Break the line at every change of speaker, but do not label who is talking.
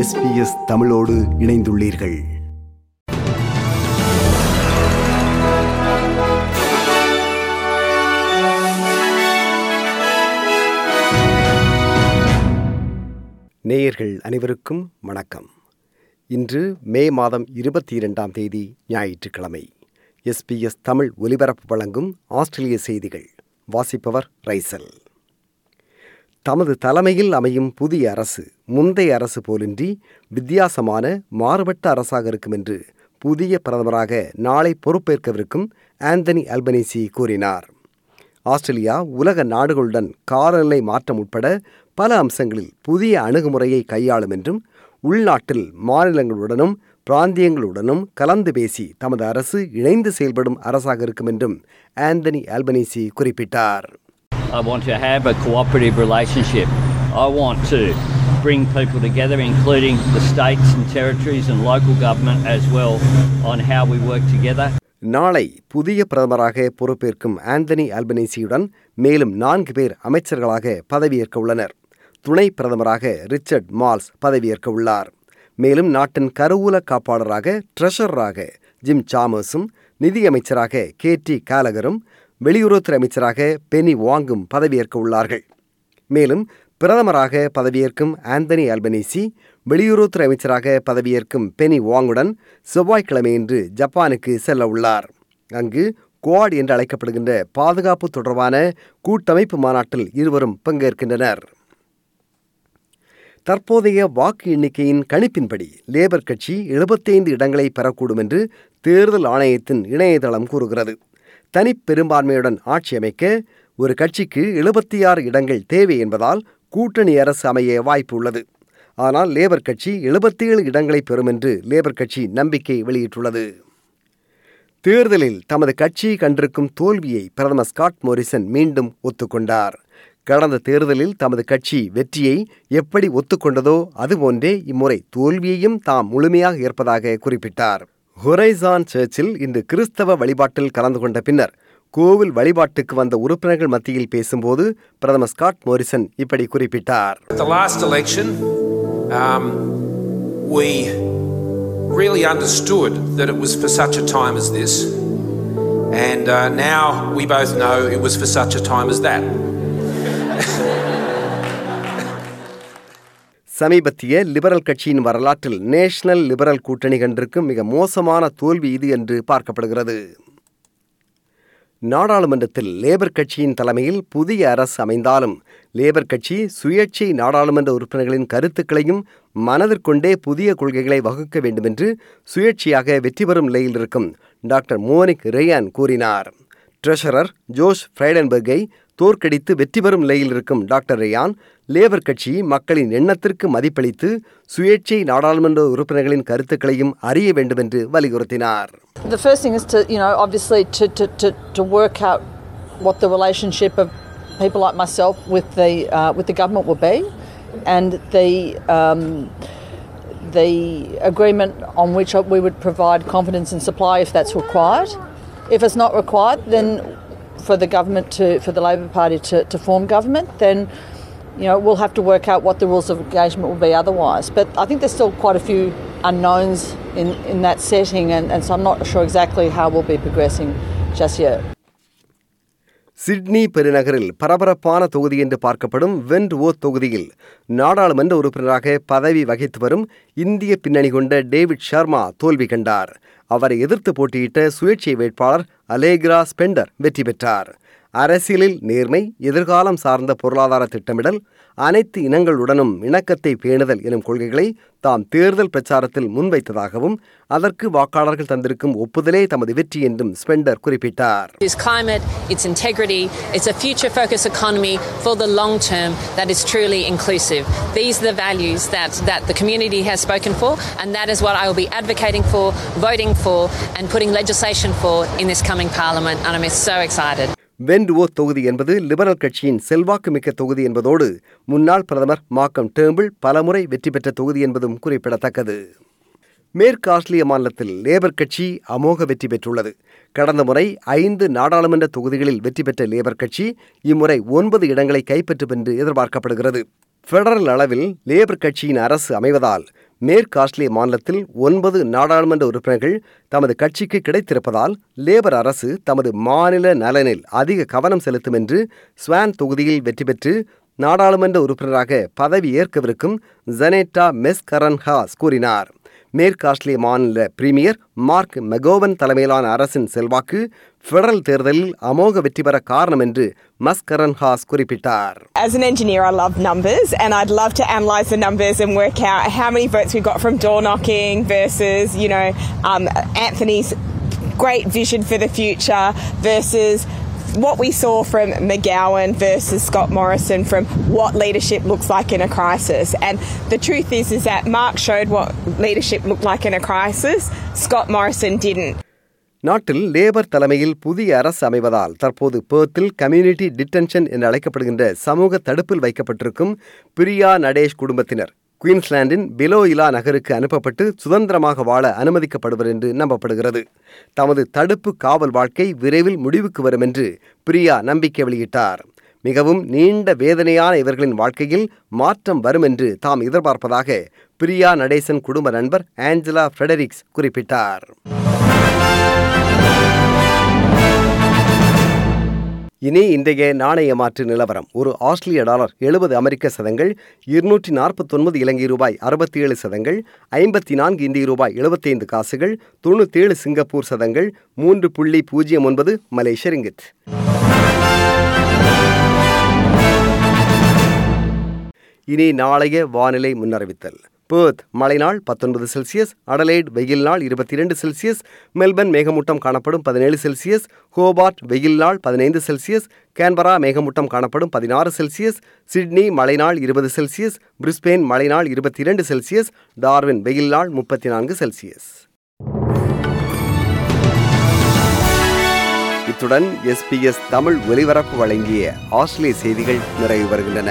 SBS தமிழோடு இணைந்துள்ளீர்கள். நேயர்கள் அனைவருக்கும் வணக்கம். இன்று மே மாதம் இருபத்தி இரண்டாம் தேதி ஞாயிற்றுக்கிழமை. எஸ்பிஎஸ் தமிழ் ஒலிபரப்பு வழங்கும் ஆஸ்திரேலிய செய்திகள். வாசிப்பவர் ரைசல். தமது தலைமையில் அமையும் புதிய அரசு முந்தைய அரசு போலின்றி வித்தியாசமான மாறுபட்ட அரசாக இருக்கும் என்று புதிய பிரதமராக நாளை பொறுப்பேற்கவிருக்கும் ஆந்தனி அல்பனீசி கூறினார். ஆஸ்திரேலியா உலக நாடுகளுடன் காலநிலை மாற்றம் உட்பட பல அம்சங்களில் புதிய அணுகுமுறையை கையாளும் என்றும் உள்நாட்டில் மாநிலங்களுடனும் பிராந்தியங்களுடனும் கலந்து பேசி தமது அரசு இணைந்து செயல்படும் அரசாக இருக்கும் என்றும் ஆந்தனி அல்பனீசி குறிப்பிட்டார்.
I want to have a cooperative relationship. I want to bring people together, including the states and territories and local government as well, on how we work together.
நாளை புதிய பிரதமராக பொறுப்பேற்கும் ஆந்தனி அல்பனேசியுடன் மேலும் நான்கு பேர் அமைச்சர்களாக பதவியேற்க உள்ளனர் துணை பிரதமராக ரிச்சர்ட் மால்ஸ் பதவியேற்க உள்ளார் மேலும் நாட்டின் கருவூல காப்பாளராக ட்ரெஷரராக ஜிம் சாமர்ஸும் நிதியமைச்சராக கே டி காலகரும் வெளியுறவுத்துறை அமைச்சராக பெனி வாங்கும் பதவியேற்க உள்ளார்கள். மேலும் பிரதமராக பதவியேற்கும் ஆந்தனி அல்பனீசி வெளியுறவுத்துறை அமைச்சராக பதவியேற்கும் பெனி வாங்குடன் செவ்வாய்க்கிழமையன்று ஜப்பானுக்கு செல்ல உள்ளார். அங்கு குவாட் என்று அழைக்கப்படுகின்ற பாதுகாப்பு தொடர்பான கூட்டமைப்பு மாநாட்டில் இருவரும் பங்கேற்கின்றனர். தற்போதைய வாக்கு எண்ணிக்கையின் கணிப்பின்படி லேபர் கட்சி எழுபத்தைந்து இடங்களை பெறக்கூடும் என்று தேர்தல் ஆணையத்தின் இணையதளம் கூறுகிறது. தனிப்பெரும்பான்மையுடன் ஆட்சி அமைக்க ஒரு கட்சிக்கு எழுபத்தி ஆறு இடங்கள் தேவை என்பதால் கூட்டணி அரசு அமைய வாய்ப்பு உள்ளது. ஆனால் லேபர் கட்சி எழுபத்தி ஏழு இடங்களை பெறும் என்று லேபர் கட்சி நம்பிக்கை வெளியிட்டுள்ளது. தேர்தலில் தமது கட்சி கண்டிருக்கும் தோல்வியை பிரதமர் ஸ்காட் மோரிசன் மீண்டும் ஒத்துக்கொண்டார். கடந்த தேர்தலில் தமது கட்சி வெற்றியை எப்படி ஒத்துக்கொண்டதோ அதுபோன்றே இம்முறை தோல்வியையும் தாம் முழுமையாக ஏற்பதாக குறிப்பிட்டார். ஹொரைசான் சர்ச்சில் இன்று கிறிஸ்தவ வழிபாட்டில் கலந்து கொண்ட பின்னர் கோவில் வழிபாட்டுக்கு வந்த உறுப்பினர்கள் மத்தியில் பேசும்போது பிரதமர் ஸ்காட் மோரிசன் இப்படி குறிப்பிட்டார்
The last election, um, we really understood that it was for such a time as this, and uh, now we both know it was for such a time as that.
சமீபத்திய liberal கட்சியின் வரலாற்றில் national liberal கூட்டணி கண்டிருக்கும் மிக மோசமான தோல்வி இது என்று பார்க்கப்படுகிறது. நாடாளுமன்றத்தில் லேபர் கட்சியின் தலைமையில் புதிய அரசு அமைந்தாலும் லேபர் கட்சி சுயேட்சை நாடாளுமன்ற உறுப்பினர்களின் கருத்துக்களையும் மனதிற்கொண்டே புதிய கொள்கைகளை வகுக்க வேண்டுமென்று சுயேட்சையாக வெற்றி பெறும் நிலையில் இருக்கும் டாக்டர் மோனிக் ரேயான் கூறினார். ட்ரெஷரர் ஜோஷ் ஃப்ரைடன்பர்கை தோற்கடித்து வெற்றி பெறும் நிலையில் இருக்கும் டாக்டர் ரேயான் லேபர் கட்சி மக்களின் எண்ணத்திற்கு மதிப்பளித்து சுயேட்சை நாடாளுமன்ற உறுப்பினர்களின் கருத்துக்களையும் அறிய வேண்டும் என்று வலியுறுத்தினார்
The first thing is to, you know, obviously to, to, to, to work out what the relationship of people like myself with the uh, with the government will be, and the um, the agreement on which we would provide confidence and supply if that's required. If it's not required, then for the government to for the Labor Party to, to form government, then you know we'll have to work out what the rules of engagement will be otherwise. But I think there's still quite a few unknowns in, in that setting, and, and so I'm not sure exactly how we'll be progressing just yet.
Sydney பெருநகரில் பரபரப்பான தொகுதி என்று பார்க்கப்படும் vent ஓ தொகுதியில் நாடாளுமன்ற உறுப்பினராக பதவி வகித்து வரும் இந்திய பின்னணி கொண்ட டேவிட் ஷர்மா தோல்வி கண்டார். அவரை எதிர்த்து போட்டியிட்ட சுயேட்சை வேட்பாளர் அலேக்ரா ஸ்பெண்டர் வெற்றி பெற்றார். அரசியலில் நேர்மை எதிர்காலம் சார்ந்த பொருளாதார திட்டமிடல் அனைத்து இனங்களுடனும் இணக்கத்தை பேணுதல் எனும் கொள்கைகளை தாம் தேர்தல் பிரச்சாரத்தில் முன்வைத்ததாகவும் அதற்கு வாக்காளர்கள் தந்திருக்கும் ஒப்புதலே தமது வெற்றி என்றும் ஸ்பெண்டர் குறிப்பிட்டார்
It's climate, it's integrity, it's a future focused economy for the long term that is truly inclusive. These are the values that, that the community has spoken for, and that is what I will be advocating for, voting for, and putting legislation for in this coming parliament, and I'm so excited.
வெண்ட் தொகுதி என்பது liberal கட்சியின் செல்வாக்குமிக்க தொகுதி என்பதோடு முன்னாள் பிரதமர் Markham temple பலமுறை வெற்றி பெற்ற தொகுதி என்பதும் குறிப்பிடத்தக்கது. மேற்கு ஆஸ்திரேலிய மாநிலத்தில் லேபர் கட்சி அமோக வெற்றி பெற்றுள்ளது. கடந்த முறை ஐந்து நாடாளுமன்ற தொகுதிகளில் வெற்றி பெற்ற லேபர் கட்சி இம்முறை ஒன்பது இடங்களை கைப்பற்றும் என்று எதிர்பார்க்கப்படுகிறது. பெடரல் அளவில் லேபர் கட்சியின் அரசு அமைவதால் மேற்கு ஆஸ்திரேலிய மாநிலத்தில் ஒன்பது நாடாளுமன்ற உறுப்பினர்கள் தமது கட்சிக்கு கிடைத்திருப்பதால் லேபர் அரசு தமது மாநில நலனில் அதிக கவனம் செலுத்தும் என்று ஸ்வான் தொகுதியில் வெற்றி பெற்று நாடாளுமன்ற உறுப்பினராக பதவி ஏற்கவிருக்கும் ஜனேட்டா மெஸ்கரன் ஹாஸ் கூறினார். மேற்கு ஆஸ்திரேலிய மாநில பிரீமியர் மார்க் மெகோவன் தலைமையிலான அரசின் செல்வாக்கு ஃபெடரல் தேர்தலில் அமோக வெற்றி பெற காரணம் என்று மஸ்கரன் ஹாஸ் குறிப்பிட்டார்
As an engineer, I love numbers, and I'd love to analyze the numbers and work out how many votes we got from door knocking versus, you know, um, Anthony's great vision for the future versus what we saw from McGowan versus Scott Morrison from what leadership looks like in a crisis. And the truth is, is that Mark showed what leadership looked like in a crisis. Scott Morrison didn't.
நாட்டில் labour தலைமையில் புதிய அரசு அமைவதால் தற்போது பேர்த்தில் community detention என்று அழைக்கப்படுகின்ற சமூக தடுப்பில் வைக்கப்பட்டிருக்கும் பிரியா நடேஷ் குடும்பத்தினர் குயின்ஸ்லாந்தின் இலா நகருக்கு அனுப்பப்பட்டு சுதந்திரமாக வாழ அனுமதிக்கப்படுவர் என்று நம்பப்படுகிறது. தமது தடுப்பு காவல் வாழ்க்கை விரைவில் முடிவுக்கு வரும் என்று பிரியா நம்பிக்கை வெளியிட்டார். மிகவும் நீண்ட வேதனையான இவர்களின் வாழ்க்கையில் மாற்றம் வரும் என்று தாம் எதிர்பார்ப்பதாக பிரியா நடேசன் குடும்ப நண்பர் ஆஞ்சலா ஃப்ரெடரிக்ஸ் குறிப்பிட்டார். இனி இன்றைய நாணய மாற்று நிலவரம். ஒரு ஆஸ்திரேலிய டாலர் எழுபது அமெரிக்க சதங்கள் இருநூற்றி நாற்பத்தொன்பது இலங்கை ரூபாய் அறுபத்தி ஏழு சதங்கள் ஐம்பத்தி நான்கு இந்திய ரூபாய் எழுபத்தைந்து காசுகள் தொண்ணூற்றேழு சிங்கப்பூர் சதங்கள் மூன்று புள்ளி பூஜ்ஜியம் ஒன்பது மலேசிய ரிங்கித் இனி நாளைய வானிலை முன்னறிவித்தல். பேர்த் மழை நாள் பத்தொன்பது செல்சியஸ் அடலைட் வெயில் நாள் இருபத்தி இரண்டு செல்சியஸ் மெல்பர்ன் மேகமூட்டம் காணப்படும் பதினேழு செல்சியஸ் ஹோபார்ட் வெயில் நாள் பதினைந்து செல்சியஸ் கேன்பரா மேகமூட்டம் காணப்படும் பதினாறு செல்சியஸ் சிட்னி மழை நாள் இருபது செல்சியஸ் பிரிஸ்பெயின் மழை நாள் இருபத்தி இரண்டு செல்சியஸ் டார்வின் வெயில் நாள் முப்பத்தி நான்கு செல்சியஸ். இத்துடன் எஸ்பிஎஸ் தமிழ் ஒலிபரப்பு வழங்கிய ஆஸ்திரேலிய செய்திகள் நிறைவு வருகின்றன